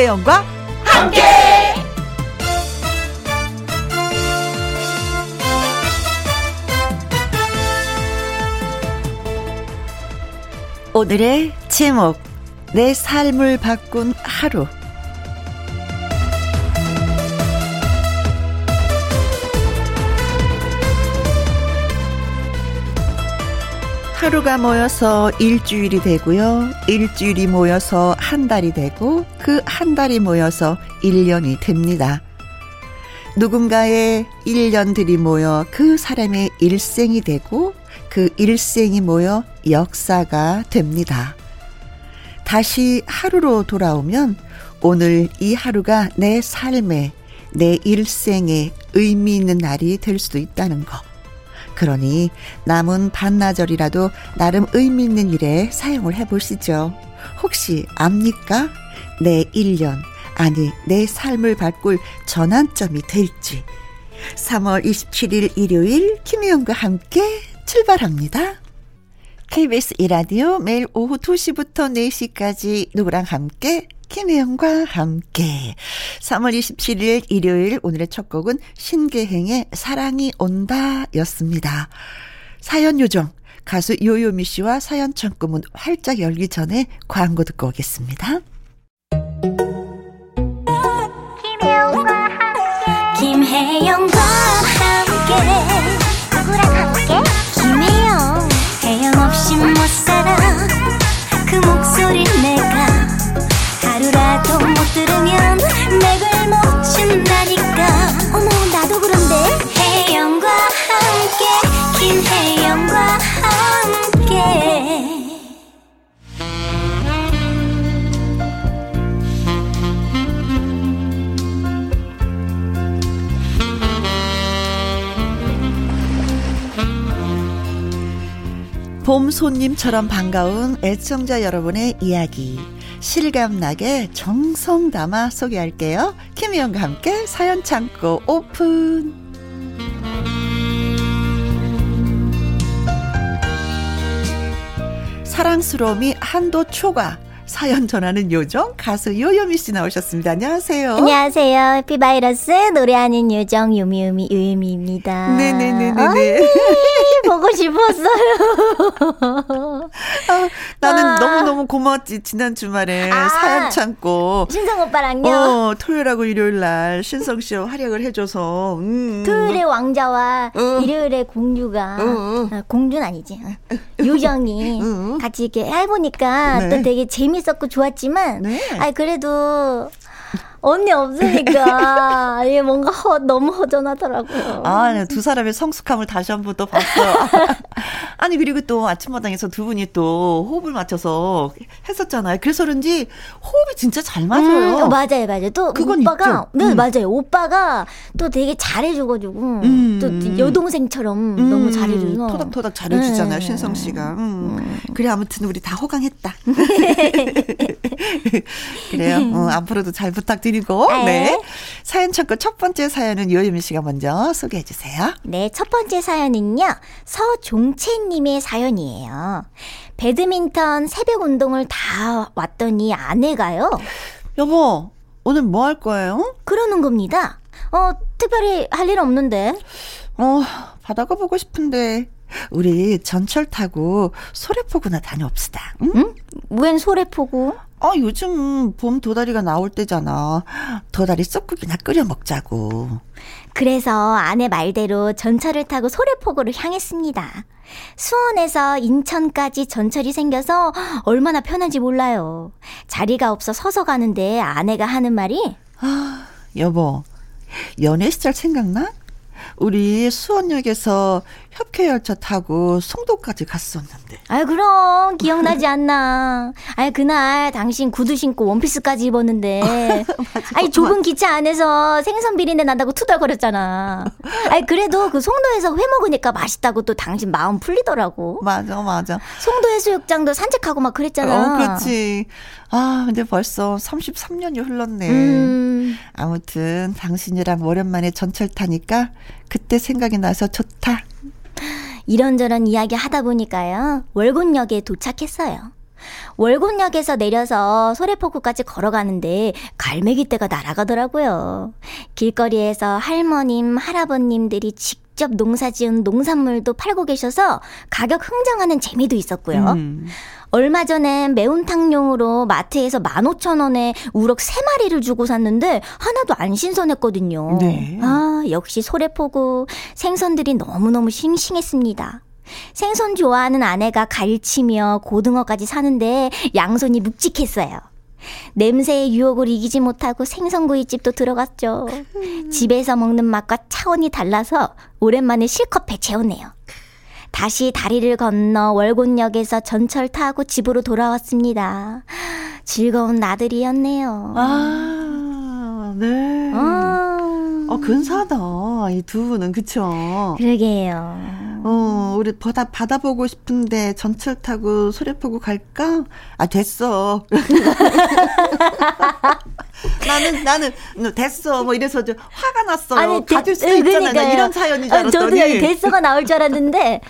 김혜영과 함께. 오늘의 제목 내 삶을 바꾼 하루 하루가 모여서 일주일이 되고요. 일주일이 모여서 한 달이 되고 그 한 달이 모여서 1년이 됩니다. 누군가의 1년들이 모여 그 사람의 일생이 되고 그 일생이 모여 역사가 됩니다. 다시 하루로 돌아오면 오늘 이 하루가 내 삶에, 내 일생에 의미 있는 날이 될 수도 있다는 거. 그러니 남은 반나절이라도 나름 의미 있는 일에 사용을 해 보시죠. 혹시 압니까? 내 1년, 아니, 내 삶을 바꿀 전환점이 될지. 3월 27일 일요일 김혜영과 함께 출발합니다. KBS 이라디오 매일 오후 2시부터 4시까지 누구랑 함께 김혜영과 함께. 3월 27일 일요일 오늘의 첫 곡은 신계행의 사랑이 온다 였습니다. 사연 요정 가수 요요미 씨와 사연 창구문 활짝 열기 전에 광고 듣고 오겠습니다. 김혜영과 함께. 김혜영과 함께. 누구랑 함께? 김혜영. 혜영 없이 못 살아 봄 손님처럼 반가운 애청자 여러분의 이야기 실감나게 정성 담아 소개할게요. 김희영과 함께 사연 창고 오픈. 사랑스러움이 한도 초과. 사연 전하는 요정 가수 요요미 씨 나오셨습니다. 안녕하세요. 안녕하세요. 해피바이러스 노래하는 요정 요미요미 요요미입니다. 네네네네. 보고 싶었어요. 아, 나는 아. 너무너무 고마웠지. 지난 주말에 아. 사연 참고. 신성 오빠랑요? 어, 토요일하고 일요일 날 신성 씨와 활약을 해줘서. 음. 토요일에 왕자와 어. 일요일에 공주가. 어 공주는 아니지. 어. 요정이 같이 이렇게 해보니까 네. 또 되게 재밌 재밌었고 좋았지만, 네. 아 그래도 언니 없으니까 이게 뭔가 허, 너무 허전하더라고요. 아, 네, 두 사람의 성숙함을 다시 한 번 또 봤어요. 아니 그리고 또 아침마당에서 두 분이 또 호흡을 맞춰서 했었잖아요. 그래서 그런지 호흡이 진짜 잘 맞아요. 음, 맞아요, 맞아요. 또 그건 오빠가 있죠. 네 음. 맞아요. 오빠가 또 되게 잘해줘가지고 음, 또 여동생처럼 음, 너무 잘해줘서 토닥토닥 잘해주잖아요, 네. 신성 씨가. 음. 음. 그래 아무튼 우리 다 호강했다. 그래요. 어, 앞으로도 잘 부탁드립니다. 드리고 네. 네. 사연 창고 첫 번째 사연은 요유미 씨가 먼저 소개해 주세요. 네, 첫 번째 사연은요. 서종채 님의 사연이에요. 배드민턴 새벽 운동을 다 왔더니 아내가요. 여보, 오늘 뭐 할 거예요? 그러는 겁니다. 어, 특별히 할 일 없는데. 어, 바다가 보고 싶은데 우리 전철 타고 소래포구나 다녀옵시다. 응? 응? 웬 소래포구? 아, 요즘 봄 도다리가 나올 때잖아. 도다리 쑥국이나 끓여 먹자고. 그래서 아내 말대로 전철을 타고 소래포구를 향했습니다. 수원에서 인천까지 전철이 생겨서 얼마나 편한지 몰라요. 자리가 없어 서서 가는데 아내가 하는 말이 아, 여보, 연애 시절 생각나? 우리 수원역에서 협회 열차 타고 송도까지 갔었는데. 아유, 그럼 기억나지 않나. 아유, 그날 당신 구두 신고 원피스까지 입었는데. 아니, 좁은 기차 안에서 생선 비린내 난다고 투덜거렸잖아. 아니, 그래도 그 송도에서 회 먹으니까 맛있다고 또 당신 마음 풀리더라고. 맞아, 맞아. 송도 해수욕장도 산책하고 막 그랬잖아. 어, 그렇지. 아, 근데 벌써 33년이 흘렀네. 음. 아무튼 당신이랑 오랜만에 전철 타니까 그때 생각이 나서 좋다. 이런저런 이야기 하다 보니까요. 월곤역에 도착했어요. 월곤역에서 내려서 소래포구까지 걸어가는데 갈매기 떼가 날아가더라고요. 길거리에서 할머님, 할아버님들이 직접 농사 지은 농산물도 팔고 계셔서 가격 흥정하는 재미도 있었고요. 음. 얼마 전엔 매운탕용으로 마트에서 15,000원에 우럭 3마리를 주고 샀는데 하나도 안 신선했거든요. 네. 아, 역시 소래포구 생선들이 너무너무 싱싱했습니다. 생선 좋아하는 아내가 갈치며 고등어까지 사는데 양손이 묵직했어요. 냄새의 유혹을 이기지 못하고 생선구이집도 들어갔죠. 집에서 먹는 맛과 차원이 달라서 오랜만에 실컷 배 채우네요. 다시 다리를 건너 월곤역에서 전철 타고 집으로 돌아왔습니다. 즐거운 나들이였네요. 아, 네. 아. 어, 근사하다. 이 두 분은, 그쵸? 그러게요. 어, 우리 바다, 바다 보고 싶은데 전철 타고 소래포구 갈까? 아, 됐어. 나는, 나는, 됐어. 뭐 이래서 좀 화가 났어요. 아니, 가질 수 있잖아요. 그러니까요. 이런 알았더니. 저도 됐어가 나올 줄 알았는데,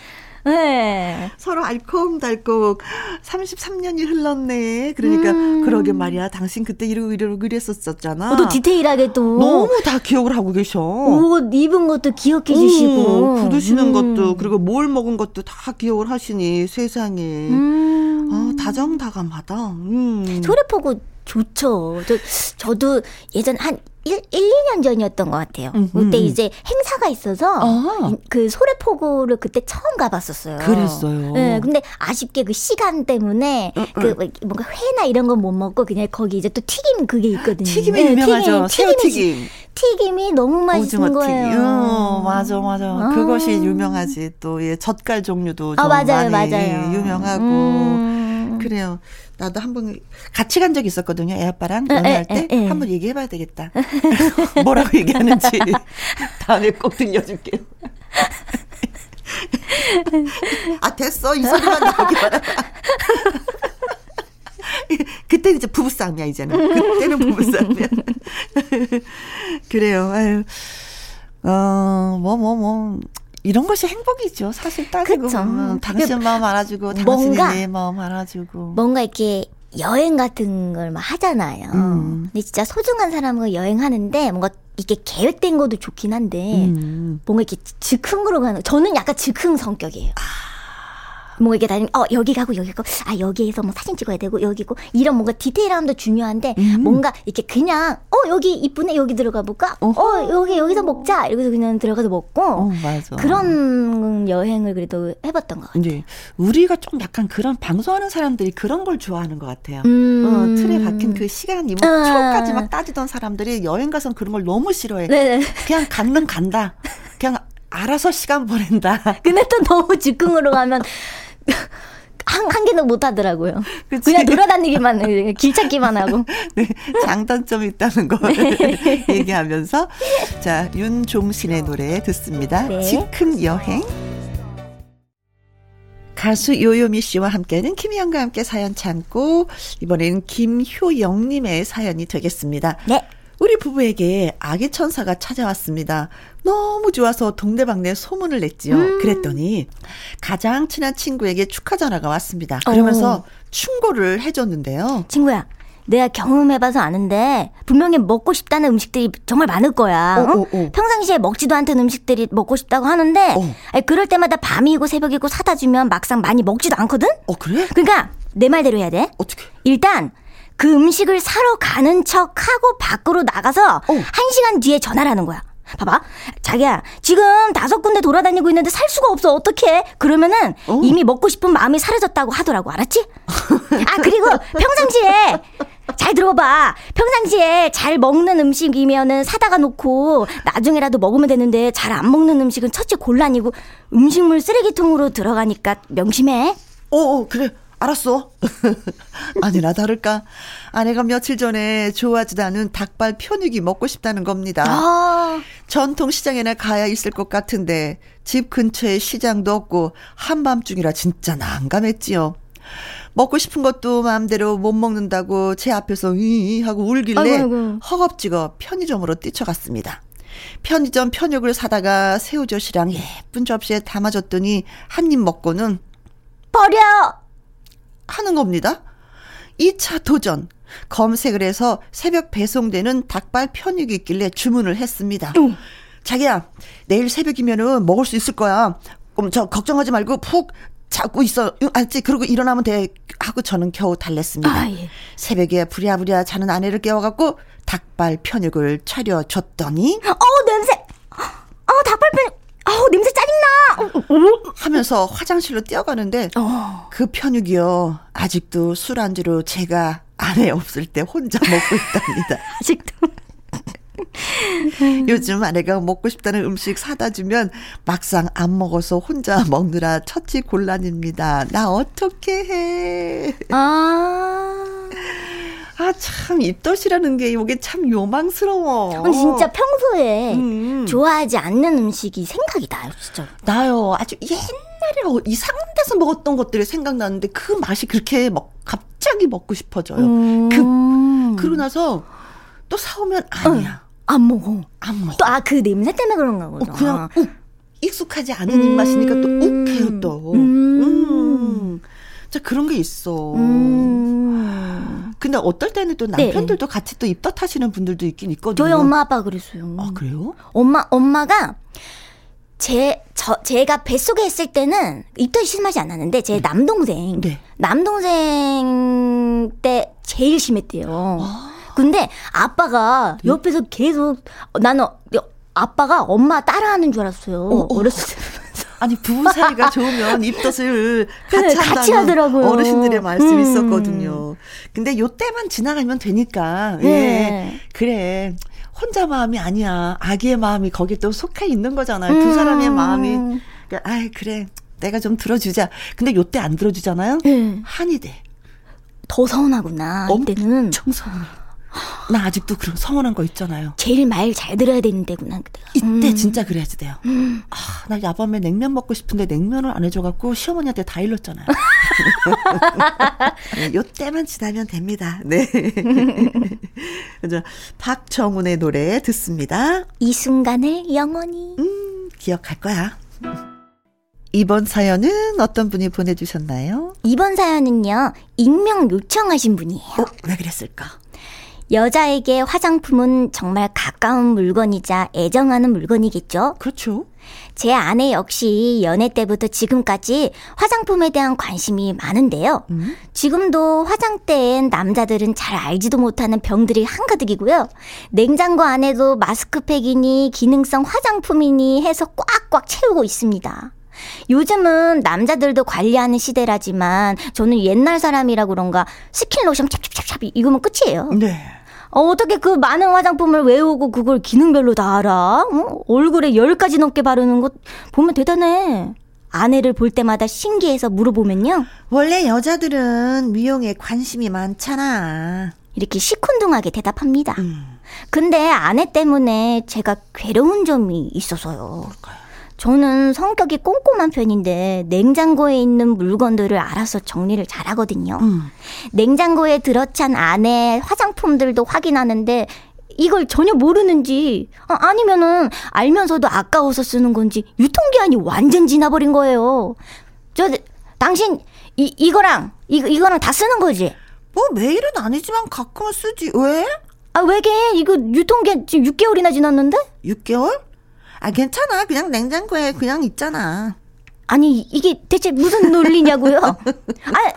네. 서로 알콩달콩 33년이 흘렀네. 그러니까 음. 그러게 말이야. 당신 그때 이러고 이러고 그랬었었잖아. 어, 또 디테일하게 또 너무 다 기억을 하고 계셔. 옷 입은 것도 기억해 주시고 음, 부르시는 음. 것도 그리고 뭘 먹은 것도 다 기억을 하시니 세상에. 음. 아, 다정다감하다. 음. 소래포구 좋죠. 저, 저도 예전 한 1, 1, 2년 전이었던 것 같아요. 음, 그때 음. 이제 행사가 있어서 아. 그 소래포구를 그때 처음 가봤었어요. 그랬어요. 네, 근데 아쉽게 그 시간 때문에 음, 그 뭔가 회나 이런 건 못 먹고 그냥 거기 이제 또 튀김 그게 있거든요. 튀김이 네, 유명하죠. 튀김, 튀김이, 튀김이 너무 맛있는 거예요. 어, 맞아, 맞아. 아. 그것이 유명하지. 또 예, 젓갈 종류도 좀 아, 맞아요, 많이 맞아요. 유명하고. 음. 그래요. 나도 한 번 같이 간 적이 있었거든요. 애 아빠랑 연애할 때 한 번 얘기해 봐야 되겠다. 뭐라고 얘기하는지 다음에 꼭 들려줄게요. 아 됐어 이 소리만 나오기 바라. 그때는 이제 부부싸움이야 이제는. 그때는 부부싸움이야. 그래요. 아유. 어, 뭐, 뭐, 뭐. 이런 것이 행복이죠. 사실 따지고 그쵸. 보면 당신 마음 알아주고 당신이 내 마음 알아주고 뭔가 이렇게 여행 같은 걸 막 하잖아요. 음. 근데 진짜 소중한 사람과 여행하는데 뭔가 이게 계획된 것도 좋긴 한데 음. 뭔가 이렇게 즉흥으로 가는 저는 약간 즉흥 성격이에요. 아. 뭐 이게 다니면 어 여기 가고 여기 가고 아 여기에서 뭐 사진 찍어야 되고 여기고 이런 뭔가 디테일함도 중요한데 음. 뭔가 이렇게 그냥 어 여기 이쁘네 여기 들어가 볼까 어허. 어 여기 여기서 먹자 이러고서 그냥 들어가서 먹고 어, 그런 여행을 그래도 해봤던 것 같아요. 이제 우리가 좀 약간 그런 방송하는 사람들이 그런 걸 좋아하는 것 같아요. 음. 어, 틀에 박힌 그 시간이 뭐 아. 초까지 막 따지던 사람들이 여행 가선 그런 걸 너무 싫어해. 네네. 그냥 강릉 간다. 그냥 알아서 시간 보낸다. 근데 또 너무 즉흥으로 가면 한, 한 개도 못 하더라고요. 그치? 그냥 돌아다니기만, 길 찾기만 하고. 네, 장단점이 있다는 걸 네. 얘기하면서. 자, 윤종신의 노래 듣습니다. 네. 즉흥 여행. 가수 요요미 씨와 함께하는 김희영과 함께 사연 참고, 이번에는 김효영님의 사연이 되겠습니다. 네. 우리 부부에게 아기 천사가 찾아왔습니다. 너무 좋아서 동네방네 소문을 냈지요. 음. 그랬더니 가장 친한 친구에게 축하 전화가 왔습니다. 그러면서 어. 충고를 해줬는데요. 친구야. 내가 경험해봐서 아는데 분명히 먹고 싶다는 음식들이 정말 많을 거야. 어, 어, 어? 평상시에 먹지도 않던 음식들이 먹고 싶다고 하는데 어. 아니, 그럴 때마다 밤이고 새벽이고 사다 주면 막상 많이 먹지도 않거든. 어 그래? 그러니까 내 말대로 해야 돼. 어떻게? 일단 그 음식을 사러 가는 척 하고 밖으로 나가서 어. 한 시간 뒤에 전화를 하는 거야. 봐봐. 자기야, 지금 다섯 군데 돌아다니고 있는데 살 수가 없어. 어떡해? 그러면은 어. 이미 먹고 싶은 마음이 사라졌다고 하더라고. 알았지? 아, 그리고 평상시에 잘 들어봐. 평상시에 잘 먹는 음식이면은 사다가 놓고 나중에라도 먹으면 되는데 잘 안 먹는 음식은 첫째 곤란이고 음식물 쓰레기통으로 들어가니까 명심해. 어, 어 그래. 알았어. 아니나 다를까. 아내가 며칠 전에 좋아하지도 않은 닭발 편육이 먹고 싶다는 겁니다. 아. 전통시장에나 가야 있을 것 같은데 집 근처에 시장도 없고 한밤중이라 진짜 난감했지요. 먹고 싶은 것도 마음대로 못 먹는다고 제 앞에서 이 하고 울길래 아이고, 아이고. 허겁지겁 편의점으로 뛰쳐갔습니다. 편의점 편육을 사다가 새우젓이랑 예쁜 접시에 담아줬더니 한 입 먹고는 버려! 하는 겁니다. 2차 도전. 검색을 해서 새벽 배송되는 닭발 편육이 있길래 주문을 했습니다. 응. 자기야, 내일 새벽이면은 먹을 수 있을 거야. 그럼 저 걱정하지 말고 푹 자고 있어. 알지? 그러고 일어나면 돼. 하고 저는 겨우 달랬습니다. 아, 예. 새벽에 부랴부랴 자는 아내를 깨워갖고 닭발 편육을 차려줬더니. 어, 냄새! 어, 닭발 편육! 어, 냄새 짜증나! 하면서 화장실로 뛰어가는데, 어. 그 편육이요. 아직도 술안주로 제가 아내 없을 때 혼자 먹고 있답니다. 아직도. 요즘 아내가 먹고 싶다는 음식 사다 주면 막상 안 먹어서 혼자 먹느라 처치 곤란입니다. 나 어떻게 해? 아. 아, 참, 입덧이라는 게 이게 참 요망스러워. 진짜 평소에 음. 좋아하지 않는 음식이 생각이 나요, 진짜. 나요. 아주 옛날에 이상한 데서 먹었던 것들이 생각나는데 그 맛이 그렇게 막 갑자기 먹고 싶어져요. 음. 그, 그러고 나서 또 사오면 아니야. 응. 안 먹어. 안 먹어. 또, 아, 그 냄새 때문에 그런가 보죠. 어, 그냥, 욱. 익숙하지 않은 음. 입맛이니까 또 욱해요, 또. 음. 음. 자, 그런 게 있어. 음. 근데 어떨 때는 또 네. 남편들도 네. 같이 또 입덧하시는 분들도 있긴 있거든요. 저희 엄마 아빠 그랬어요. 아, 그래요? 엄마, 엄마가 제, 저, 제가 뱃속에 있을 때는 입덧이 심하지 않았는데, 제 네. 남동생. 네. 남동생 때 제일 심했대요. 아. 근데 아빠가 네. 옆에서 계속 나는 아빠가 엄마 따라하는 줄 알았어요. 어, 어. 어렸을 때. 아니 부부 사이가 좋으면 입덧을 같이, 네, 같이 하더라고요. 어르신들의 말씀이 음. 있었거든요. 근데 요 때만 지나가면 되니까. 예. 네. 그래. 혼자 마음이 아니야. 아기의 마음이 거기에 또 속해 있는 거잖아요. 음. 두 사람의 마음이. 그러니까, 아이 그래. 내가 좀 들어주자. 근데 요때 안 들어주잖아요. 네. 한이 돼. 더 서운하구나. 이때는. 엄청 서운해. 나 아직도 그런 성원한 거 있잖아요. 제일 말 잘 들어야 되는. 그때가. 이때 음. 진짜 그래야지 돼요. 음. 아, 나 야밤에 냉면 먹고 싶은데 냉면을 안 해줘갖고 시어머니한테 다 일렀잖아요. 네, 요 때만 지나면 됩니다. 네. 그죠. 박정훈의 노래 듣습니다. 이 순간을 영원히. 음, 기억할 거야. 이번 사연은 어떤 분이 보내주셨나요? 이번 사연은요, 익명 요청하신 분이에요. 어, 왜 그랬을까? 여자에게 화장품은 정말 가까운 물건이자 애정하는 물건이겠죠? 그렇죠. 제 아내 역시 연애 때부터 지금까지 화장품에 대한 관심이 많은데요. 음? 지금도 화장대엔 남자들은 잘 알지도 못하는 병들이 한가득이고요. 냉장고 안에도 마스크팩이니 기능성 화장품이니 해서 꽉꽉 채우고 있습니다. 요즘은 남자들도 관리하는 시대라지만 저는 옛날 사람이라 그런가 스킨 로션 찹찹찹찹 이거면 끝이에요. 네. 어, 어떻게 그 많은 화장품을 외우고 그걸 기능별로 다 알아? 어? 얼굴에 열 가지 넘게 바르는 것 보면 대단해. 아내를 볼 때마다 신기해서 물어보면요. 원래 여자들은 미용에 관심이 많잖아. 이렇게 시큰둥하게 대답합니다. 음. 근데 아내 때문에 제가 괴로운 점이 있어서요. 뭘까요? 저는 성격이 꼼꼼한 편인데 냉장고에 있는 물건들을 알아서 정리를 잘하거든요. 음. 냉장고에 들어찬 안에 화장품들도 확인하는데 이걸 전혀 모르는지 아, 니면은 알면서도 아까워서 쓰는 건지 유통기한이 완전 지나버린 거예요. 저 당신 이 이거랑 이 이거랑 다 쓰는 거지? 뭐 매일은 아니지만 가끔은 쓰지. 왜? 아 왜게 이거 유통기한 지금 6개월이나 지났는데? 6개월? 아, 괜찮아. 그냥 냉장고에 그냥 있잖아. 아니, 이게 대체 무슨 논리냐고요? 아,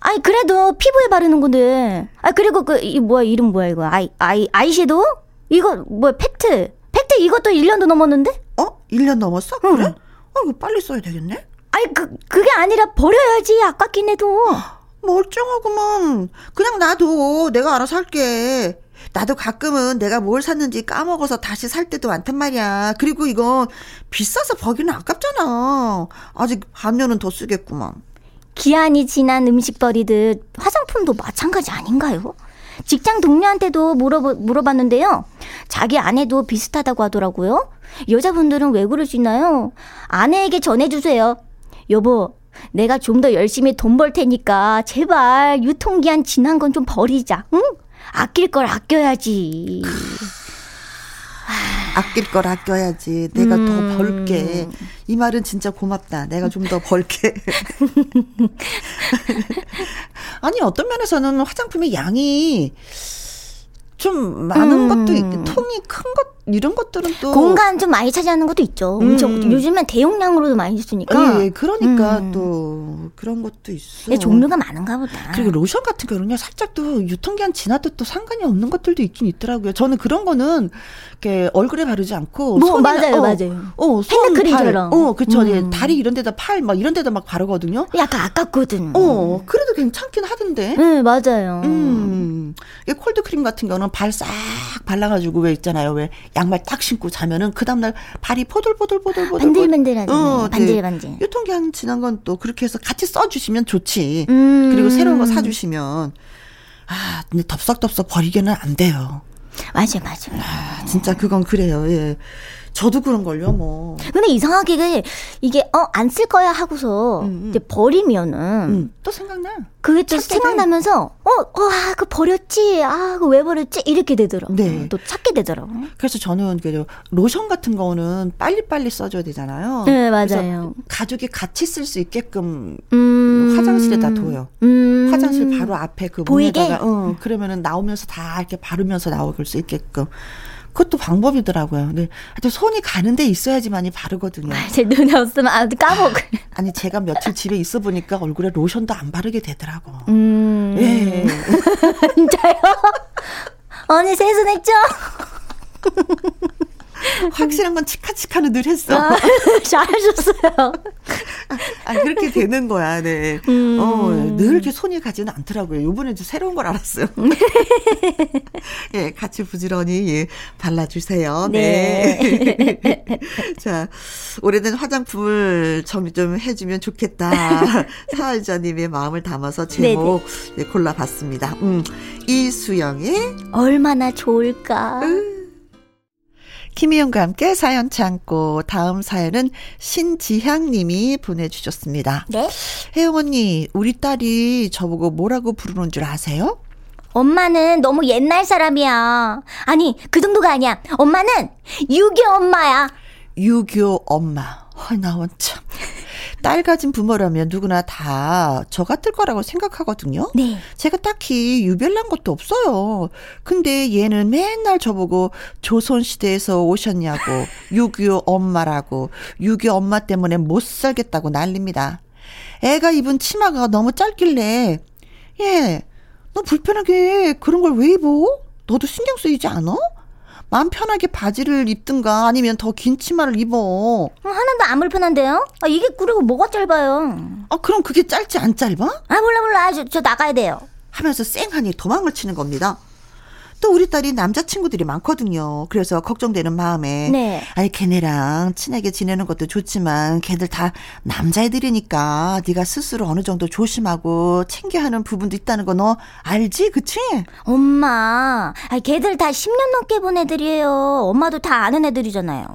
아니, 그래도 피부에 바르는 건데. 아, 그리고 그, 이 뭐야, 이름 뭐야, 이거. 아이, 아이, 아이섀도우? 이거, 뭐야, 팩트. 팩트 이것도 1년도 넘었는데? 어? 1년 넘었어? 응. 그래? 어, 이거 빨리 써야 되겠네? 아니, 그, 그게 아니라 버려야지. 아깝긴 해도. 멀쩡하구만. 그냥 놔둬. 내가 알아서 할게. 나도 가끔은 내가 뭘 샀는지 까먹어서 다시 살 때도 많단 말이야. 그리고 이건 비싸서 버기는 아깝잖아. 아직 반년은 더 쓰겠구만. 기한이 지난 음식 버리듯 화장품도 마찬가지 아닌가요? 직장 동료한테도 물어보, 물어봤는데요. 자기 아내도 비슷하다고 하더라고요. 여자분들은 왜 그러시나요? 아내에게 전해주세요. 여보, 내가 좀 더 열심히 돈 벌 테니까 제발 유통기한 지난 건 좀 버리자. 응? 아낄 걸 아껴야지. 아낄 걸 아껴야지. 내가 음. 더 벌게. 이 말은 진짜 고맙다. 내가 좀 더 벌게. 아니 어떤 면에서는 화장품의 양이 좀 많은 음. 것도 통이 큰 것 이런 것들은 또 공간 좀 많이 차지하는 것도 있죠. 음. 요즘엔 대용량으로도 많이 쓰니까. 예, 예. 그러니까 음. 또 그런 것도 있어. 예, 종류가 많은가 보다. 그리고 로션 같은 경우는요, 살짝 또 유통기한 지나도 또 상관이 없는 것들도 있긴 있더라고요. 저는 그런 거는 이렇게 얼굴에 바르지 않고 뭐 맞아요, 어, 맞아요. 어, 핸드크림처럼. 어, 그쵸. 음. 다리 이런 데다 팔 막 이런 데다 막 바르거든요. 약간 아깝거든. 어, 그래도 괜찮긴 하던데. 네, 맞아요. 음. 콜드 크림 같은 경우는 발 싹 발라가지고 왜 있잖아요. 왜 양말 딱 신고 자면은 그 다음날 발이 포들포들포들포들. 반들반들하죠. 어, 반질반질. 네. 유통기한 지난 건 또 그렇게 해서 같이 써주시면 좋지. 음. 그리고 새로운 거 사주시면. 아, 근데 덥석덥석 버리기는 안 돼요. 맞아, 맞아. 아, 진짜 그건 그래요. 예. 저도 그런 걸요, 뭐. 근데 이상하게 이게 어 안 쓸 거야 하고서 음, 음. 이제 버리면은 음, 또 생각나. 그게 또 생각나면서 어어그 버렸지 아그 왜 버렸지 이렇게 되더라고. 네. 또 찾게 되더라고. 그래서 저는 그 로션 같은 거는 빨리 빨리 써줘야 되잖아요. 네 맞아요. 가족이 같이 쓸 수 있게끔 음. 화장실에다 둬요. 음. 화장실 바로 앞에 그 문에다가 어, 그러면은 나오면서 다 이렇게 바르면서 나올 수 있게끔. 그것도 방법이더라고요. 근데 하여튼 손이 가는 데 있어야지만이 바르거든요. 아, 제 눈에 없으면 아주 까먹. 아니 제가 며칠 집에 있어 보니까 얼굴에 로션도 안 바르게 되더라고. 음. 예. 진짜요? 언니 세수했죠? 확실한 건 치카치카는 늘 했어. 아, 잘하셨어요. 아, 그렇게 되는 거야, 네. 음. 어, 늘 이렇게 손이 가지는 않더라고요. 요번에 좀 새로운 걸 알았어요. 예, 같이 부지런히, 예, 발라주세요. 네. 네. 자, 오래된 화장품을 정리 좀 해주면 좋겠다. 사회자님의 마음을 담아서 제목 네, 골라봤습니다. 음, 이수영의 얼마나 좋을까. 음. 김희영과 함께 사연 참고 다음 사연은 신지향 님이 보내주셨습니다. 네? 혜영 언니, 우리 딸이 저보고 뭐라고 부르는 줄 아세요? 엄마는 너무 옛날 사람이야. 아니, 그 정도가 아니야. 엄마는 유교 엄마야. 유교 엄마. 헐, 나원 참. 딸 가진 부모라면 누구나 다 저 같을 거라고 생각하거든요. 네. 제가 딱히 유별난 것도 없어요. 근데 얘는 맨날 저보고 조선시대에서 오셨냐고, 유교 엄마라고, 유교 엄마 때문에 못 살겠다고 난립니다. 애가 입은 치마가 너무 짧길래, 예, 너 불편하게 그런 걸 왜 입어? 너도 신경 쓰이지 않아? 마음 편하게 바지를 입든가 아니면 더 긴 치마를 입어. 하나도 안 불편한데요? 아, 이게 그리고 뭐가 짧아요? 아, 그럼 그게 짧지 안 짧아? 아, 몰라, 몰라. 저, 저 나가야 돼요. 하면서 쌩하니 도망을 치는 겁니다. 또 우리 딸이 남자친구들이 많거든요. 그래서 걱정되는 마음에. 네. 아니, 걔네랑 친하게 지내는 것도 좋지만 걔들 다 남자애들이니까 네가 스스로 어느 정도 조심하고 챙겨야 하는 부분도 있다는 거 너 알지? 그치? 엄마. 아니, 걔들 다 10년 넘게 본 애들이에요. 엄마도 다 아는 애들이잖아요.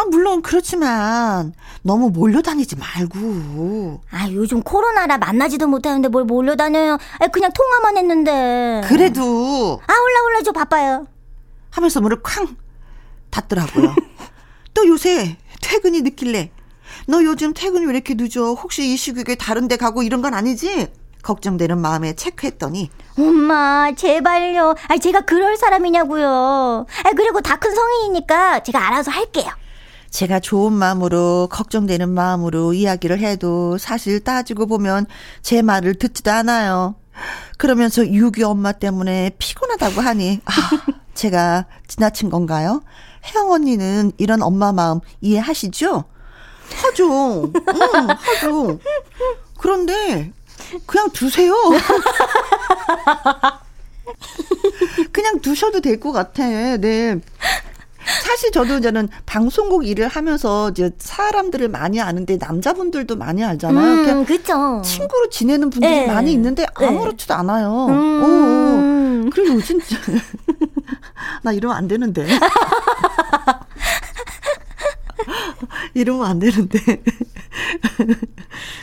아, 물론 그렇지만 너무 몰려다니지 말고. 아, 요즘 코로나라 만나지도 못하는데 뭘 몰려다녀요. 아, 그냥 통화만 했는데. 그래도. 아, 올라 올라 저 바빠요. 하면서 문을 쾅 닫더라고요. 또 요새 퇴근이 늦길래 너 요즘 퇴근이 왜 이렇게 늦어? 혹시 이 시국에 다른 데 가고 이런 건 아니지? 걱정되는 마음에 체크했더니 엄마 제발요. 아 제가 그럴 사람이냐고요. 아 그리고 다 큰 성인이니까 제가 알아서 할게요. 제가 좋은 마음으로 걱정되는 마음으로 이야기를 해도 사실 따지고 보면 제 말을 듣지도 않아요. 그러면서 유기 엄마 때문에 피곤하다고 하니 아, 제가 지나친 건가요? 혜영 언니는 이런 엄마 마음 이해하시죠? 하죠. 응, 하죠. 그런데 그냥 두세요. 그냥 두셔도 될 것 같아. 네. 사실 저도 저는 방송국 일을 하면서 이제 사람들을 많이 아는데 남자분들도 많이 알잖아요. 음, 그렇죠. 친구로 지내는 분들이 네. 많이 있는데 네. 아무렇지도 네. 않아요. 음. 어, 어. 그리고 진짜 나 이러면 안 되는데. 이러면 안 되는데.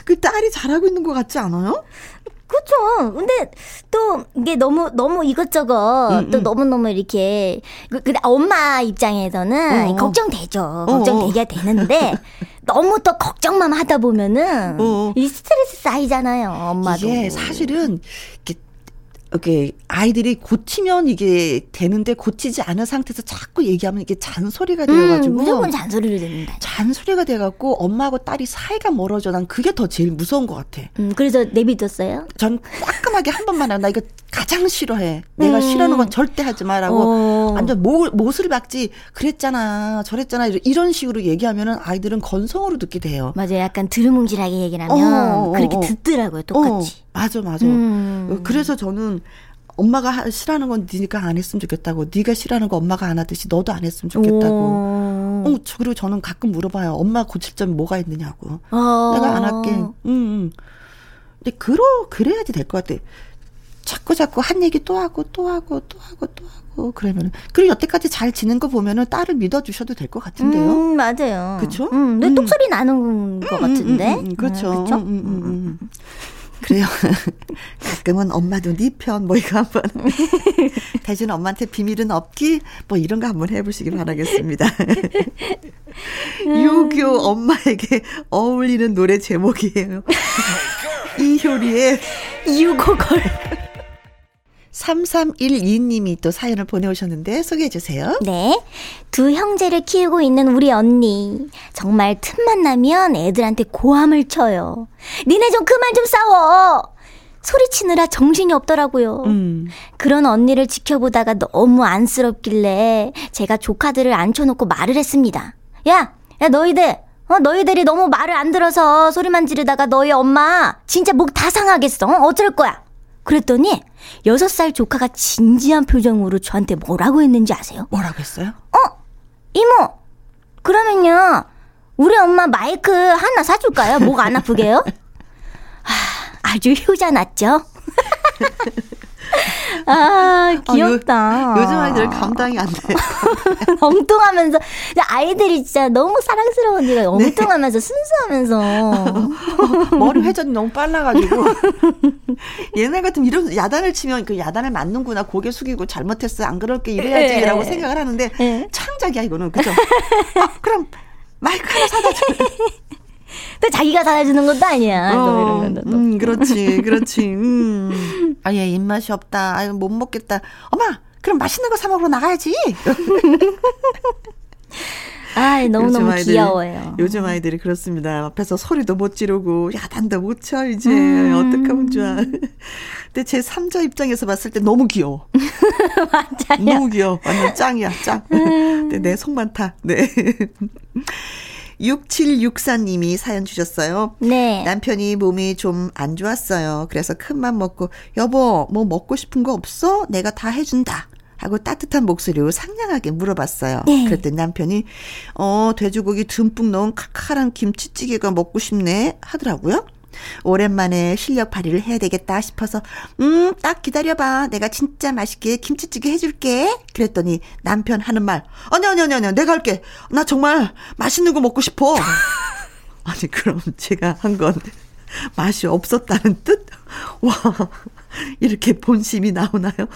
그 딸이 잘하고 있는 것 같지 않아요? 그렇죠. 근데 또 이게 너무 너무 이것저것 음, 또 음. 너무 너무 이렇게 그, 근데 엄마 입장에서는 어. 걱정되죠. 걱정되게 어. 되는데 너무 또 걱정만 하다 보면은 어. 이 스트레스 쌓이잖아요, 엄마도. 이게 사실은 이렇게 이렇게 아이들이 고치면 이게 되는데 고치지 않은 상태에서 자꾸 얘기하면 이게 잔소리가 음, 되어가지고 음, 무조건 잔소리를 듣는다. 잔소리가 돼갖고 엄마하고 딸이 사이가 멀어져. 난 그게 더 제일 무서운 것 같아. 음, 그래서 내비뒀어요? 전 따끔하게 한 번만 하나 이거 가장 싫어해. 내가 음. 싫어하는 건 절대 하지 마라고 어. 완전 못, 못을 박지. 그랬잖아, 저랬잖아 이런 식으로 얘기하면은 아이들은 건성으로 듣게 돼요. 맞아요. 약간 드르뭉질하게 얘기를 하면 어, 어, 그렇게 어. 듣더라고요. 똑같이. 맞아, 맞아. 음. 그래서 저는 엄마가 싫어하는 건 네가 안 했으면 좋겠다고. 네가 싫어하는 거 엄마가 안 하듯이 너도 안 했으면 좋겠다고. 어, 그리고 저는 가끔 물어봐요. 엄마 고칠 점이 뭐가 있느냐고. 어. 내가 안 할게. 응, 응. 근데 그러 그래야지 될 것 같아. 자꾸 자꾸 한 얘기 또 하고 또 하고 또 하고 또 하고 그러면은 그리고 여태까지 잘 지낸 거 보면은 딸을 믿어 주셔도 될 것 같은데요. 음, 맞아요. 그렇죠? 음, 내 음. 똑소리 나는 것 같은데. 음, 음, 음, 그렇죠. 네, 그렇죠? 음, 그래요. 가끔은 엄마도 네 편, 뭐 이거 한번. 대신 엄마한테 비밀은 없기? 뭐 이런 거 한번 해보시기 바라겠습니다. 유교 엄마에게 어울리는 노래 제목이에요. 이효리의 유고걸. 3312님이 또 사연을 보내오셨는데 소개해 주세요. 네. 두 형제를 키우고 있는 우리 언니. 정말 틈만 나면 애들한테 고함을 쳐요. 니네 좀 그만 좀 싸워! 소리치느라 정신이 없더라고요. 음. 그런 언니를 지켜보다가 너무 안쓰럽길래 제가 조카들을 앉혀놓고 말을 했습니다. 야! 야, 너희들! 어, 너희들이 너무 말을 안 들어서 소리만 지르다가 너희 엄마 진짜 목 다 상하겠어. 어? 어쩔 거야? 그랬더니 여섯 살 조카가 진지한 표정으로 저한테 뭐라고 했는지 아세요? 뭐라고 했어요? 어? 이모, 그러면요, 우리 엄마 마이크 하나 사줄까요? 목 안 아프게요? 아, 아주 효자 났죠? 아, 귀엽다. 아, 요, 즘 아이들 감당이 안 돼. 엉뚱하면서. 아이들이 진짜 너무 사랑스러운데 엉뚱하면서 네. 순수하면서. 머리 회전이 너무 빨라가지고. 옛날 같으면 이런 야단을 치면 그 야단을 맞는구나. 고개 숙이고 잘못했어. 안 그럴게 이래야지라고 네. 생각을 하는데 네. 창작이야, 이거는. 그죠? 아, 그럼 마이크 하나 사다 줘. 또 자기가 사주는 것도 아니야. 어, 음, 그렇지, 그렇지. 음. 아예 입맛이 없다. 아유 못 먹겠다. 엄마, 그럼 맛있는 거 사 먹으러 나가야지. 아, 너무너무 아이들, 귀여워요. 요즘 아이들이 그렇습니다. 앞에서 소리도 못 지르고 야단도 못 쳐, 이제. 음. 어떡하면 좋아. 근데 제 3자 입장에서 봤을 때 너무 귀여워. 맞아요. 너무 귀여워. 완전 짱이야, 짱. 음. 내 속만 타. 네. 6764님이 사연 주셨어요. 네. 남편이 몸이 좀 안 좋았어요. 그래서 큰맘 먹고, 여보, 뭐 먹고 싶은 거 없어? 내가 다 해준다. 하고 따뜻한 목소리로 상냥하게 물어봤어요. 네. 그랬더니 남편이, 어, 돼지고기 듬뿍 넣은 칼칼한 김치찌개가 먹고 싶네 하더라고요. 오랜만에 실력 발휘를 해야 되겠다 싶어서 음, 딱 기다려봐. 내가 진짜 맛있게 김치찌개 해줄게. 그랬더니 남편 하는 말 아니 아니 아니 아니 내가 할게. 나 정말 맛있는 거 먹고 싶어. 아니 그럼 제가 한 건 맛이 없었다는 뜻? 와 이렇게 본심이 나오나요?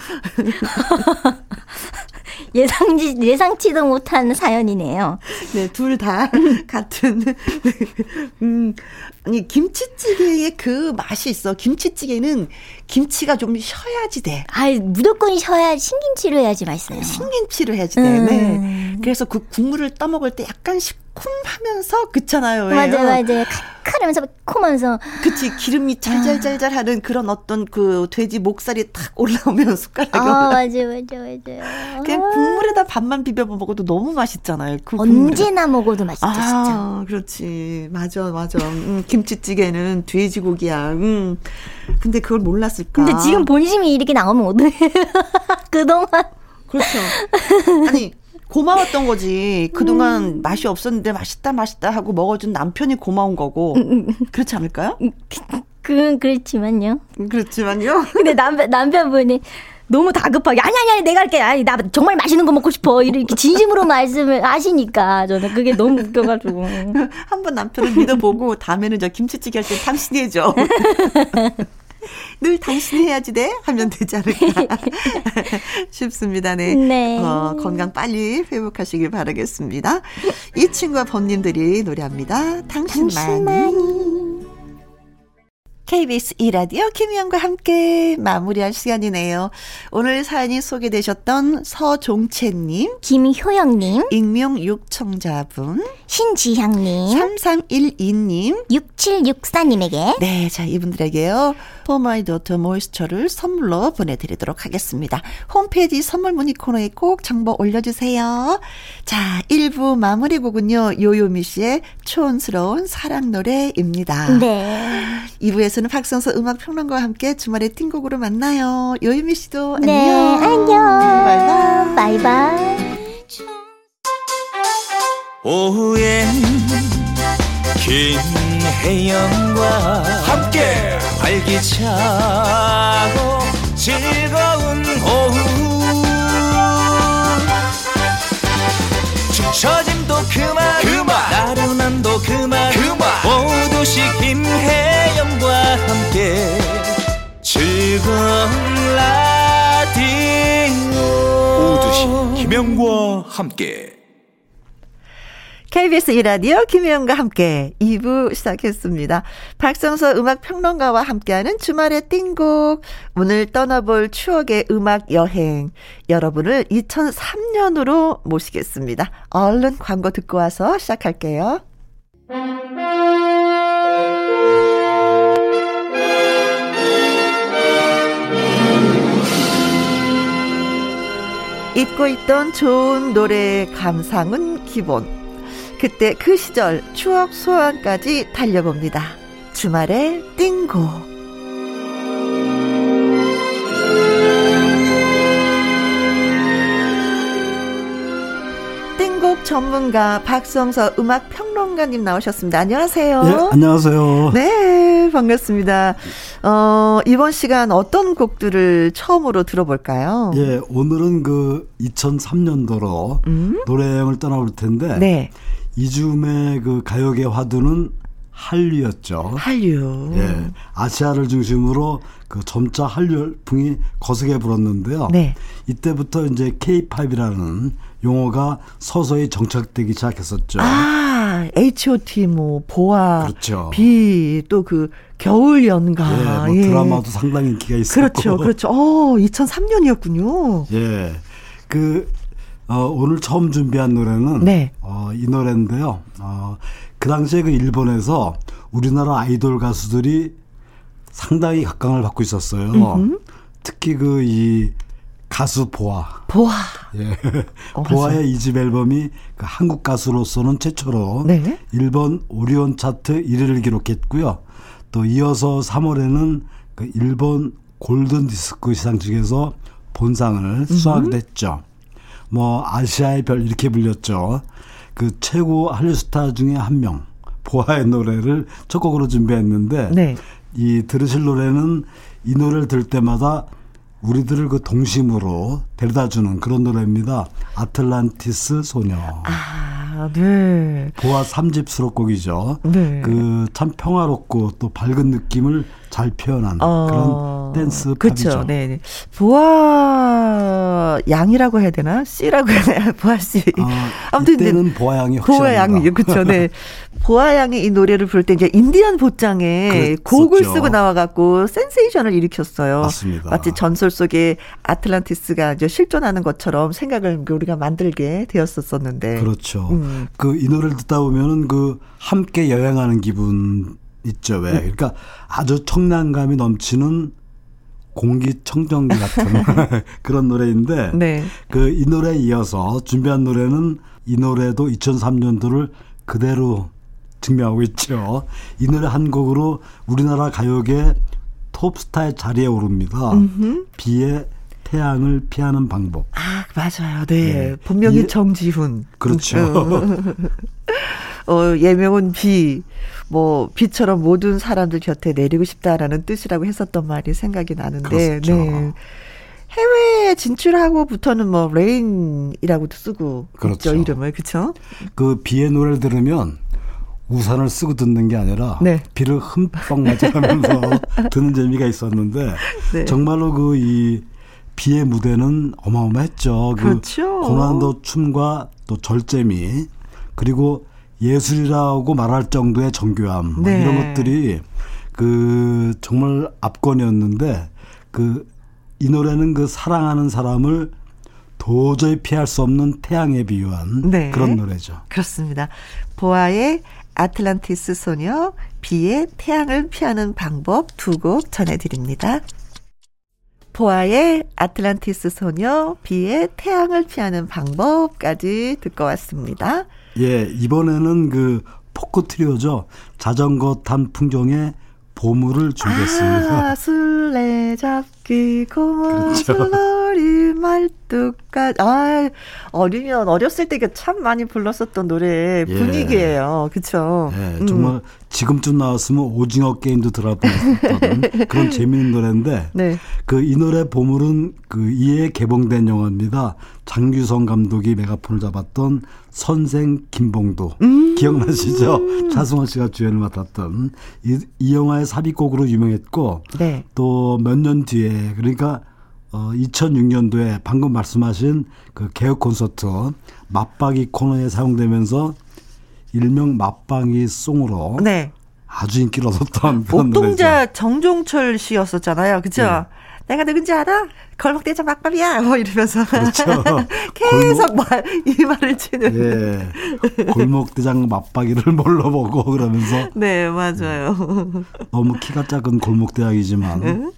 예상지, 예상치도 못한 사연이네요. 네, 둘 다 같은. 음, 아니, 김치찌개의 그 맛이 있어. 김치찌개는 김치가 좀 쉬어야지 돼. 아 무조건 쉬어야 신김치로 해야지 맛있어요. 신김치로 해야지 돼. 네. 음. 네. 그래서 그 국물을 떠먹을 때 약간 시큼하면서 그렇잖아요. 맞아요, 맞아요. 칼칼하면서 콤하면서. 그치 기름이 잘잘잘잘 하는 그런 어떤 그 돼지 목살이 탁 올라오면 숟가락에 아, 맞아요, 맞아요, 맞아요. 그냥 국물에다 밥만 비벼 먹어도 너무 맛있잖아요. 그 언제나 먹어도 맛있죠, 아, 진짜. 그렇지. 맞아, 맞아. 음, 김치찌개는 돼지고기야. 음. 근데 그걸 몰랐을까? 근데 지금 본심이 이렇게 나오면 어떡해. 그동안. 그렇죠. 아니, 고마웠던 거지. 그동안 음. 맛이 없었는데 맛있다, 맛있다 하고 먹어준 남편이 고마운 거고. 음, 음. 그렇지 않을까요? 그건 그렇지만요. 그렇지만요. 근데 남편, 남편분이 너무 다급하게 아니 아니 아니 내가 할게 아니 나 정말 맛있는 거 먹고 싶어 이렇게 진심으로 말씀을 하시니까 저는 그게 너무 웃겨가지고 한 번 남편을 믿어보고 다음에는 저 김치찌개 할 때 당신이 해줘 늘 당신이 해야지 돼? 하면 되지 않을까 싶습니다. 네. 네. 어, 건강 빨리 회복하시길 바라겠습니다. 이 친구와 본님들이 노래합니다. 당신만이. 당신만이. KBS 이라디오 김희영과 함께 마무리할 시간이네요. 오늘 사연이 소개되셨던 서종채님, 김효영님, 익명 육청자분, 신지향님, 3312님, 6764님에게 네, 자 이분들에게요. 포마이도터 모이스처를 선물로 보내드리도록 하겠습니다. 홈페이지 선물 문의 코너에 꼭 정보 올려주세요. 자, 1부 마무리 곡은요. 요요미 씨의 촌스러운 사랑 노래입니다. 네. 2부에서 는 박성서 음악 평론가와 함께 주말에 띵곡으로 만나요. 요요미 씨도 네, 안녕. 안녕. 바이바이. 바이바이. 오후엔 김혜영과 함께 활기차고 즐거운 오후 축처짐도 그만 그만 나른함도 그만 그만 오두시 김혜영과 함께 즐거운 라디오 오두시 김혜영과 함께 KBS 이라디오 김혜영과 함께 2부 시작했습니다. 박성서 음악평론가와 함께하는 주말의 띵곡. 오늘 떠나볼 추억의 음악 여행. 여러분을 2003년으로 모시겠습니다. 얼른 광고 듣고 와서 시작할게요. 잊고 있던 좋은 노래의 감상은 기본. 그때 그 시절 추억 소환까지 달려봅니다. 주말의 띵고. 띵곡 전문가 박성서 음악 평론가님 나오셨습니다. 안녕하세요. 네, 안녕하세요. 네, 반갑습니다. 어, 이번 시간 어떤 곡들을 처음으로 들어볼까요? 예, 오늘은 그 2003년도로 음? 노래여행을 떠나볼 텐데. 네. 이즈음의 그 가요계 화두는 한류였죠. 한류. 예. 아시아를 중심으로 그 점차 한류 열풍이 거세게 불었는데요. 네. 이때부터 이제 K-팝이라는 용어가 서서히 정착되기 시작했었죠. 아, H.O.T. 뭐 보아, 그렇죠. 비, 또 그 겨울 연가. 예, 뭐 예. 드라마도 상당히 인기가 있었고. 그렇죠, 그렇죠. 어, 2003년이었군요. 예. 그 어, 오늘 처음 준비한 노래는 네. 어, 이 노래인데요. 어, 그 당시에 그 일본에서 우리나라 아이돌 가수들이 상당히 각광을 받고 있었어요. 음흠. 특히 그 이 가수 보아. 보아. 예. 어, 보아의 이집 앨범이 그 한국 가수로서는 최초로 네. 일본 오리온 차트 1위를 기록했고요. 또 이어서 3월에는 그 일본 골든 디스크 시상식에서 본상을 수상하기도 했죠. 뭐 아시아의 별 이렇게 불렸죠. 그 최고 한류 스타 중에 한 명. 보아의 노래를 첫 곡으로 준비했는데 네. 이 들으실 노래는 이 노래를 들을 때마다 우리들을 그 동심으로 데려다 주는 그런 노래입니다. 아틀란티스 소녀. 아, 네. 보아 3집 수록곡이죠. 네. 그 참 평화롭고 또 밝은 느낌을 잘 표현한 어, 그런 댄스 그렇죠. 네. 보아 양이라고 해야 되나? 씨라고 해야 되나? 보아 씨. 아, 아무튼 이때는 보아 양이 보아 양이 그렇죠. 네. 보아 양이 이 노래를 부를 때 이제 인디안 복장에 곡을 쓰고 나와 갖고 센세이션을 일으켰어요. 맞습니다. 마치 전설 속에 아틀란티스가 이제 실존하는 것처럼 생각을 우리가 만들게 되었었었는데. 그렇죠. 음. 그이 노래를 듣다 보면은 그 함께 여행하는 기분 있죠. 왜? 네. 그러니까 아주 청량감이 넘치는 공기청정기 같은 그런 노래인데 네. 그이 노래에 이어서 준비한 노래는 이 노래도 2003년도를 그대로 증명하고 있죠. 이 노래 한 곡으로 우리나라 가요계 톱스타의 자리에 오릅니다. 음흠. 비의 태양을 피하는 방법. 아, 맞아요. 네. 네. 본명이 이, 정지훈. 그렇죠. 어, 예명은 비. 뭐 비처럼 모든 사람들 곁에 내리고 싶다라는 뜻이라고 했었던 말이 생각이 나는데 그렇죠. 네. 해외에 진출하고부터는 뭐 Rain이라고도 쓰고 그렇죠. 있죠 이름을 그렇죠. 그 비의 노래를 들으면 우산을 쓰고 듣는 게 아니라 네. 비를 흠뻑 맞아가면서 듣는 재미가 있었는데 네. 정말로 그 이 비의 무대는 어마어마했죠. 그 그렇죠. 고난도 춤과 또 절제미 그리고 예술이라고 말할 정도의 정교함 네. 이런 것들이 그 정말 압권이었는데 그 이 노래는 그 사랑하는 사람을 도저히 피할 수 없는 태양에 비유한 네. 그런 노래죠. 그렇습니다. 보아의 아틀란티스 소녀, 비의 태양을 피하는 방법 두 곡 전해드립니다. 보아의 아틀란티스 소녀, 비의 태양을 피하는 방법까지 듣고 왔습니다. 예, 이번에는 그 포크 트리오죠. 자전거 탄 풍경의 보물을 준비했습니다. 아, 술래 잡기 고문 그 술놀이 말뚝까지 아 어리면 어렸을 때 참 많이 불렀었던 노래 예. 분위기예요. 그렇죠. 예, 정말 음. 지금쯤 나왔으면 오징어 게임도 들어갈 뻔했던 그런 재미있는 노래인데 네. 그이 노래 보물은 그 이에 개봉된 영화입니다. 장규성 감독이 메가폰을 잡았던 선생 김봉도 음~ 기억나시죠? 차승원 씨가 주연을 맡았던 이, 이 영화의 삽입곡으로 유명했고 네. 또몇 년 뒤에 그러니까 어 2006년도에 방금 말씀하신 그 개혁 콘서트 맞박이 코너에 사용되면서 일명 맞방이 송으로 네. 아주 인기를 얻었던 옥동자 정종철 씨였었잖아요. 그죠? 네. 내가 누군지 알아? 걸목대장 막밥이야. 뭐 이러면서. 그렇죠. 계속 말, 이 말을 치는. 예. 골목대장 맞박이를 몰라보고 그러면서. 네, 맞아요. 너무 키가 작은 골목대장이지만.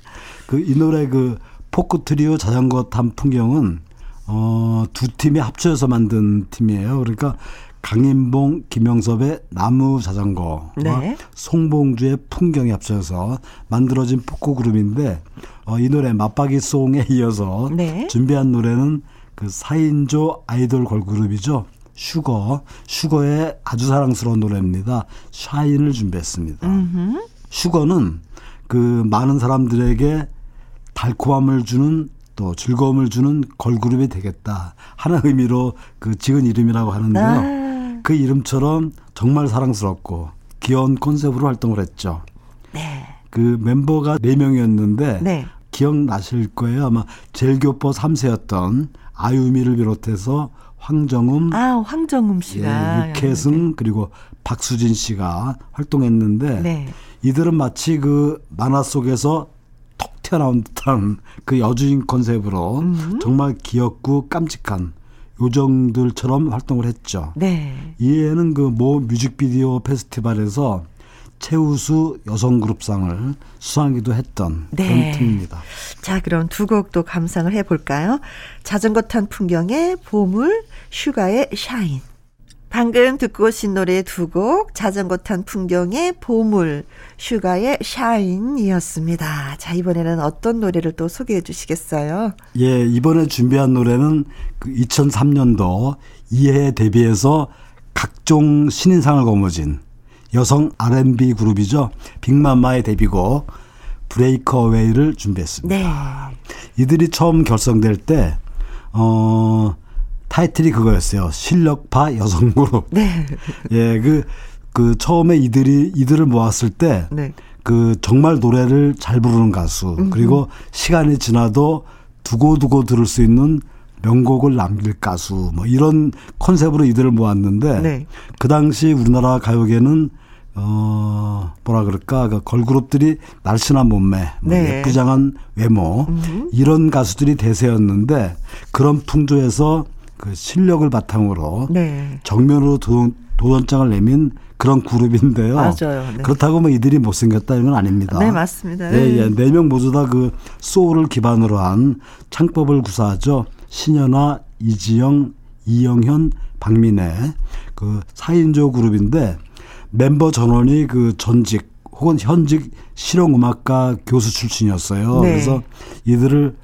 그 이 노래 그 포크 트리오 자전거 탄 풍경은 어, 두 팀이 합쳐서 만든 팀이에요. 그러니까 강인봉, 김영섭의 나무 자전거와 네. 송봉주의 풍경이 합쳐서 만들어진 포크 그룹인데 어, 이 노래 마빡이 song에 이어서 네. 준비한 노래는 그 4인조 아이돌 걸그룹이죠. 슈거, 슈거의 아주 사랑스러운 노래입니다. Shine을 준비했습니다. 음흠. 슈거는 그 많은 사람들에게 달콤함을 주는 또 즐거움을 주는 걸그룹이 되겠다 하는 의미로 그 지은 이름이라고 하는데요. 아. 그 이름처럼 정말 사랑스럽고 귀여운 콘셉트로 활동을 했죠. 네. 그 멤버가 4명이었는데 네. 기억나실 거예요. 아마 젤교포 3세였던 아유미를 비롯해서 황정음, 아 황정음 씨가 예, 육혜승 그리고 박수진 씨가 활동했는데 네. 이들은 마치 그 만화 속에서 톡 튀어나온 듯한 그 여주인 컨셉으로 음. 정말 귀엽고 깜찍한 요정들처럼 활동을 했죠. 네. 이에는 그 모 뮤직비디오 페스티벌에서 최우수 여성 그룹상을 수상하기도 했던 네. 그런 팀입니다. 자, 그럼 두 곡도 감상을 해볼까요? 자전거 탄 풍경의 보물, 슈가의 Shine. 방금 듣고 오신 노래 두 곡, 자전거 탄 풍경의 보물, 슈가의 Shine이었습니다. 자, 이번에는 어떤 노래를 또 소개해 주시겠어요? 예, 이번에 준비한 노래는 그 2003년도 이해 데뷔해서 각종 신인상을 거머쥔 여성 R&B 그룹이죠. 빅마마의 데뷔곡 브레이커웨이를 준비했습니다. 네. 이들이 처음 결성될 때, 어, 타이틀이 그거였어요. 실력파 여성 그룹. 네. 예, 그, 그 처음에 이들이, 이들을 모았을 때, 네. 그 정말 노래를 잘 부르는 가수. 그리고 시간이 지나도 두고두고 들을 수 있는 명곡을 남길 가수, 뭐 이런 컨셉으로 이들을 모았는데, 네. 그 당시 우리나라 가요계는 어, 뭐라 그럴까, 그 걸그룹들이 날씬한 몸매, 뭐 네. 예쁘장한 외모, 음흠. 이런 가수들이 대세였는데, 그런 풍조에서 그 실력을 바탕으로 네. 정면으로 도전, 도전장을 내민 그런 그룹인데요. 맞아요. 네. 그렇다고 뭐 이들이 못생겼다 이건 아닙니다. 네, 맞습니다. 네, 예, 네 명 모두 다 그 소울을 기반으로 한 창법을 구사하죠. 신현아, 이지영, 이영현, 박민혜 그 4인조 그룹인데 멤버 전원이 그 전직 혹은 현직 실용음악가 교수 출신이었어요. 네. 그래서 이들을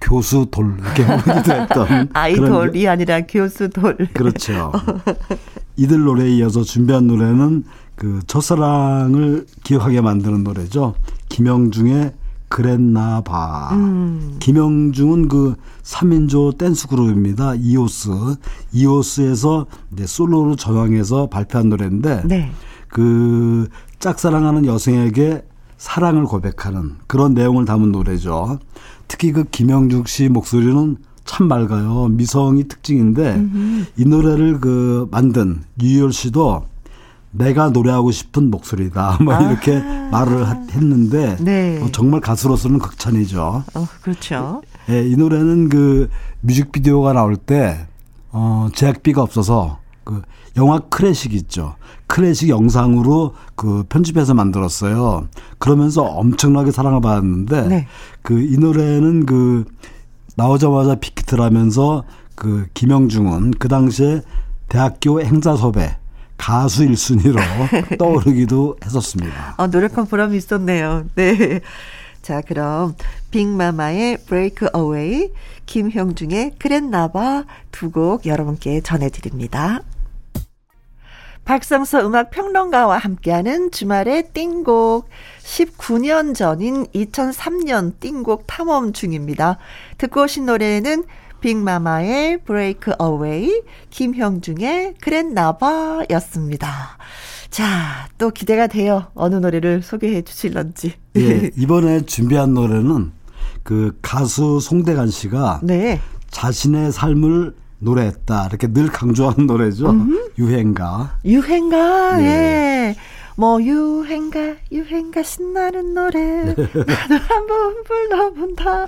교수 돌 이렇게 했던 아이돌이 아니라 교수 돌. 그렇죠. 이들 노래에 이어서 준비한 노래는 그 첫사랑을 기억하게 만드는 노래죠. 김영중의 그랬나 봐. 음. 김영중은 그 3인조 댄스 그룹입니다. 이오스. 이오스에서 이제 솔로로 저항해서 발표한 노래인데 네. 그 짝사랑하는 여성에게 사랑을 고백하는 그런 내용을 담은 노래죠. 특히 그 김영중 씨 목소리는 참 맑아요. 미성이 특징인데 음흠. 이 노래를 그 만든 유열 씨도 내가 노래하고 싶은 목소리다. 뭐 아. 이렇게 말을 했는데 네. 어, 정말 가수로서는 극찬이죠. 어, 그렇죠. 예, 이 노래는 그 뮤직비디오가 나올 때 어, 제작비가 없어서 그 영화 클래식 있죠. 클래식 영상으로 그 편집해서 만들었어요. 그러면서 엄청나게 사랑을 받았는데 네. 그이 노래는 그 나오자마자 빅히트를 하면서 그 김영중은 그 당시에 대학교 행사 섭외 가수 1순위로 떠오르기도 했었습니다. 어, 노력한 보람이 있었네요. 네. 자, 그럼 빅마마의 Break Away, 김형중의 그랬나봐 두 곡 여러분께 전해드립니다. 박성서 음악 평론가와 함께하는 주말의 띵곡 19년 전인 2003년 띵곡 탐험 중입니다. 듣고 오신 노래는 빅마마의 Break Away, 김형중의 그랬나봐 였습니다. 자, 또 기대가 돼요. 어느 노래를 소개해 주실런지. 예, 이번에 준비한 노래는 그 가수 송대관 씨가 네. 자신의 삶을 노래했다. 이렇게 늘 강조하는 노래죠. 음흠. 유행가. 유행가, 예. 예. 뭐 유행가 유행가 신나는 노래 네. 나도 한번 불러본다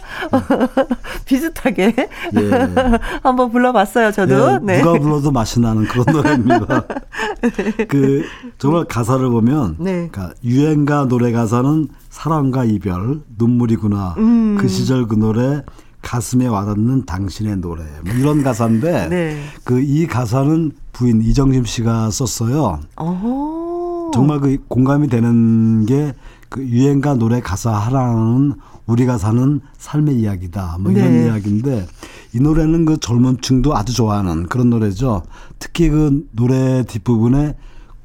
비슷하게 예. 한번 불러봤어요 저도 예, 네. 누가 불러도 맛이 나는 그런 노래입니다 그 정말 가사를 보면 네. 그러니까 유행가 노래 가사는 사랑과 이별 눈물이구나 음. 그 시절 그 노래 가슴에 와닿는 당신의 노래 뭐 이런 가사인데 네. 그이 가사는 부인 이정심 씨가 썼어요. 오. 정말 그 공감이 되는 게 그 유행가 노래 가사 하나는 우리가 사는 삶의 이야기다. 뭐 이런 네. 이야기인데 이 노래는 그 젊은층도 아주 좋아하는 그런 노래죠. 특히 그 노래 뒷부분에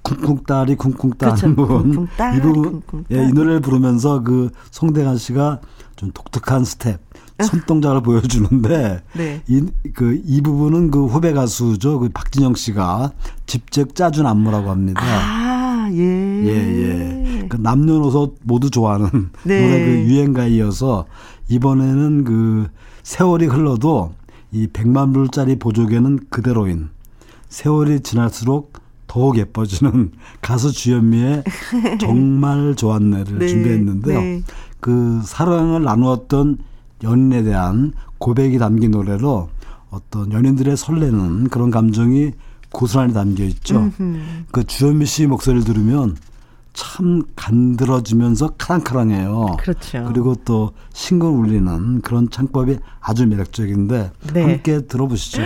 쿵쿵따리 쿵쿵따 그렇죠. 부분 이 부분 예, 이 노래를 부르면서 그 송대관 씨가 좀 독특한 스텝 손동작을 보여주는데 네. 이 그 이 부분은 그 후배 가수죠 그 박진영 씨가 직접 짜준 안무라고 합니다. 아 예. 예 예. 그 남녀노소 모두 좋아하는 네. 노래 그 유행가에 이어서 이번에는 그 세월이 흘러도 이 100만 불짜리 보조개는 그대로인 세월이 지날수록 더욱 예뻐지는 가수 주현미의 정말 좋았네를 네. 준비했는데요. 네. 그 사랑을 나누었던 연인에 대한 고백이 담긴 노래로 어떤 연인들의 설레는 그런 감정이 고스란히 담겨 있죠. 음흠. 그 주현미 씨 목소리를 들으면 참 간드러지면서 카랑카랑해요. 그렇죠. 그리고 또 싱글 울리는 그런 창법이 아주 매력적인데 네. 함께 들어보시죠.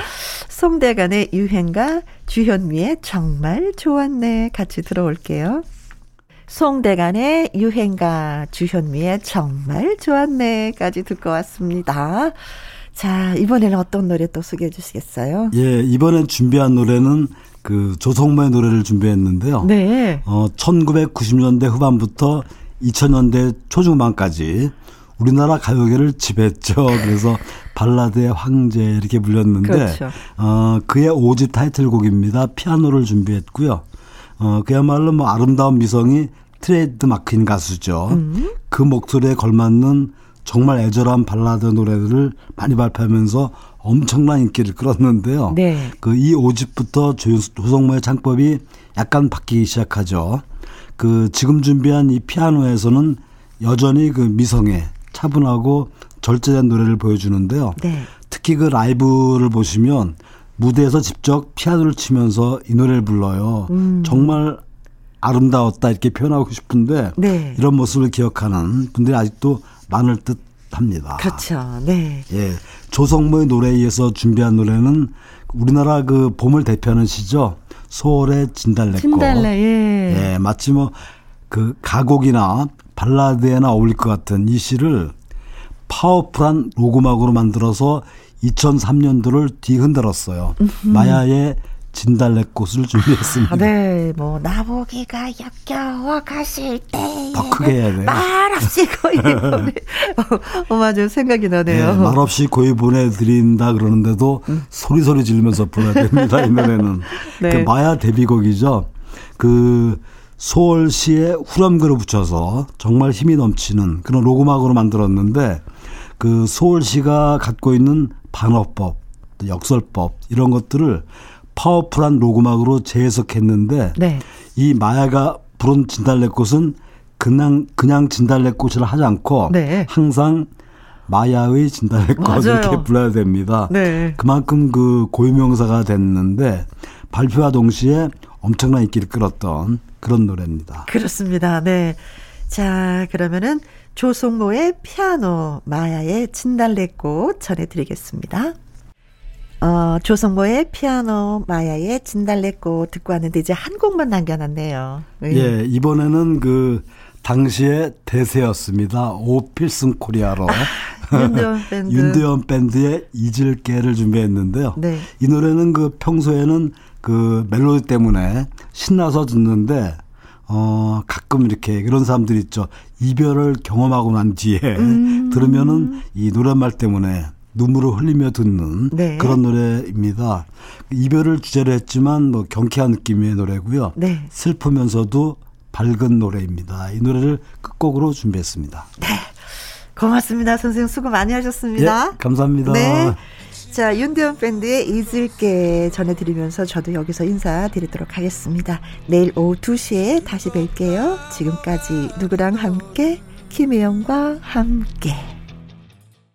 송대간의 유행가 주현미의 정말 좋았네 같이 들어올게요. 송대간의 유행가 주현미의 정말 좋았네까지 듣고 왔습니다. 자, 이번에는 어떤 노래 또 소개해 주시겠어요? 예, 이번엔 준비한 노래는 그 조성모의 노래를 준비했는데요. 네. 어, 1990년대 후반부터 2000년대 초중반까지 우리나라 가요계를 지배했죠. 그래서 발라드의 황제 이렇게 불렸는데 그렇죠. 어, 그의 5집 타이틀곡입니다. 피아노를 준비했고요. 어, 그야말로 뭐 아름다운 미성이 트레이드 마크인 가수죠. 음. 그 목소리에 걸맞는 정말 애절한 발라드 노래들을 많이 발표하면서 엄청난 인기를 끌었는데요. 네. 그이 5집부터 조성모의 창법이 약간 바뀌기 시작하죠. 그 지금 준비한 이 피아노에서는 여전히 그 미성의 차분하고 절제된 노래를 보여주는데요. 네. 특히 그 라이브를 보시면 무대에서 직접 피아노를 치면서 이 노래를 불러요. 음. 정말 아름다웠다 이렇게 표현하고 싶은데 네. 이런 모습을 기억하는 분들이 아직도 많을 듯 합니다. 그렇죠. 네. 예. 조성모의 노래에 의해서 준비한 노래는 우리나라 그 봄을 대표하는 시죠. 소월의 진달래꽃. 진달래. 예. 예. 마치 뭐 그 가곡이나 발라드에나 어울릴 것 같은 이 시를 파워풀한 로그막으로 만들어서 2003년도를 뒤흔들었어요. 마야의 진달래꽃을 준비했습니다. 아, 네, 뭐 나보기가 역겨워 가실 때. 더 크게 해야 돼요. 말없이 고이 보내. 어, 맞아요. 생각이 나네요. 네, 말없이 고이 보내드린다 그러는데도 음. 소리 소리 지르면서 불러야 됩니다. 이 노래는. 네. 그 마야 데뷔곡이죠. 그 서울시에 후렴구를 붙여서 정말 힘이 넘치는 그런 로고막으로 만들었는데 그 서울시가 갖고 있는 반어법, 역설법 이런 것들을 파워풀한 로고막으로 재해석했는데 네. 이 마야가 부른 진달래꽃은 그냥 그냥 진달래꽃을 하지 않고 네. 항상 마야의 진달래꽃. 이렇게 불러야 됩니다. 네. 그만큼 그 고유명사가 됐는데 발표와 동시에 엄청난 인기를 끌었던 그런 노래입니다. 그렇습니다. 네. 자, 그러면은 조성모의 피아노, 마야의 진달래꽃 전해드리겠습니다. 어, 조성모의 피아노, 마야의 진달래꽃 듣고 왔는데 이제 한 곡만 남겨놨네요. 네. 예, 이번에는 그 당시의 대세였습니다. 오필승 코리아로. 아, 윤대원 밴드. 윤대원 밴드의 잊을게를 준비했는데요. 네. 이 노래는 그 평소에는 그 멜로디 때문에 신나서 듣는데 어 가끔 이렇게 그런 사람들이 있죠. 이별을 경험하고 난 뒤에 음. 들으면은 이 노랫말 때문에 눈물을 흘리며 듣는 네. 그런 노래입니다. 이별을 주제로 했지만 뭐 경쾌한 느낌의 노래고요. 네. 슬프면서도 밝은 노래입니다. 이 노래를 끝곡으로 준비했습니다. 네. 고맙습니다. 선생님 수고 많이 하셨습니다. 예, 감사합니다. 네. 자, 윤대원 밴드의 잊을게 전해드리면서 저도 여기서 인사드리도록 하겠습니다. 내일 오후 2시에 다시 뵐게요. 지금까지 누구랑 함께, 김혜영과 함께.